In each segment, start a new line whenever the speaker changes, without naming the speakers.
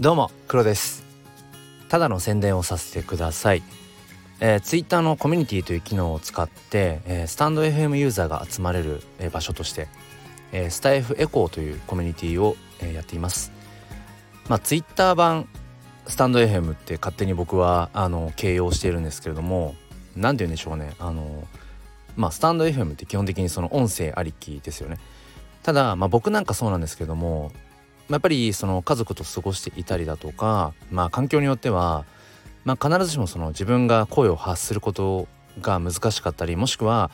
どうも黒です。ただの宣伝をさせてください、えー、Twitter のコミュニティという機能を使って、えー、スタンド FM ユーザーが集まれる、えー、場所として、えー、スタイフエコーというコミュニティを、えー、やっています。まあ Twitter 版スタンド FM って勝手に僕はあの形容しているんですけれども何て言うんでしょうね。あのまあスタンド FM って基本的にその音声ありきですよね。ただまあ僕なんかそうなんですけどもやっぱりその家族と過ごしていたりだとかまあ環境によっては、まあ、必ずしもその自分が声を発することが難しかったりもしくは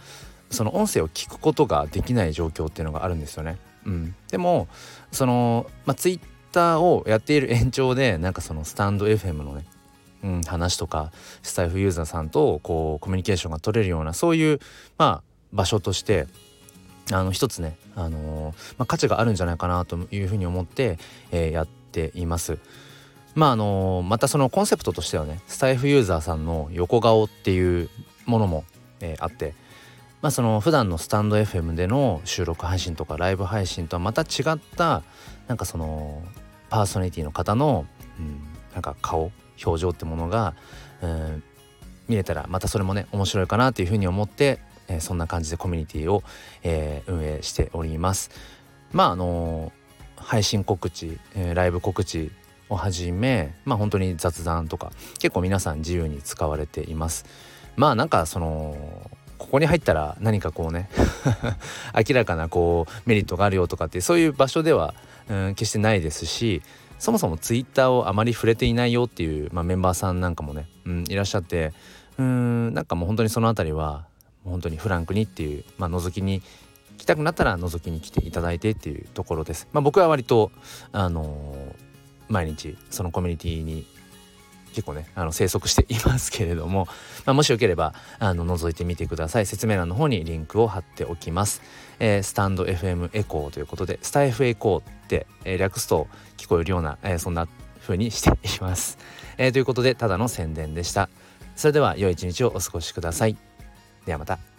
その音声を聞くことができない状況っていうのがあるんですよね。うん、でもその、まあ、ツイッターをやっている延長でなんかそのスタンド FM のね、うん、話とかスタイフユーザーさんとこうコミュニケーションが取れるようなそういうまあ場所としてあの一つね、あのー、まあ、価値があるんじゃないかなというふうに思って、えー、やっています。まああのー、またそのコンセプトとしてはねスタイフユーザーさんの横顔っていうものも、えー、あって、まあ、その普段のスタンド FM での収録配信とかライブ配信とはまた違ったなんかそのパーソナリティの方の、うん、なんか顔表情ってものが、うん、見れたらまたそれもね面白いかなというふうに思ってえー、そんな感じでコミュニティを、えー、運営しております。まああのー、配信告知、えー、ライブ告知をはじめまあ本当に雑談とか結構皆さん自由に使われています。まあなんかそのここに入ったら何かこうね 明らかなこうメリットがあるよとかってそういう場所では、うん、決してないですしそもそもツイッターをあまり触れていないよっていう、まあ、メンバーさんなんかもね、うん、いらっしゃってうんなんかもう本当にその辺りは本当にフランクにっていう、まあ、覗きに来たくなったら覗きに来ていただいてっていうところです。まあ、僕は割とあのー、毎日そのコミュニティに結構ねあの生息していますけれども、まあ、もしよければあの覗いてみてください。説明欄の方にリンクを貼っておきます、えー、スタンド FM エコーということでスタイフエコーって、えー、略すと聞こえるような、えー、そんな風にしています、え、ということでただの宣伝でした。それでは良い一日をお過ごしください。ではまた。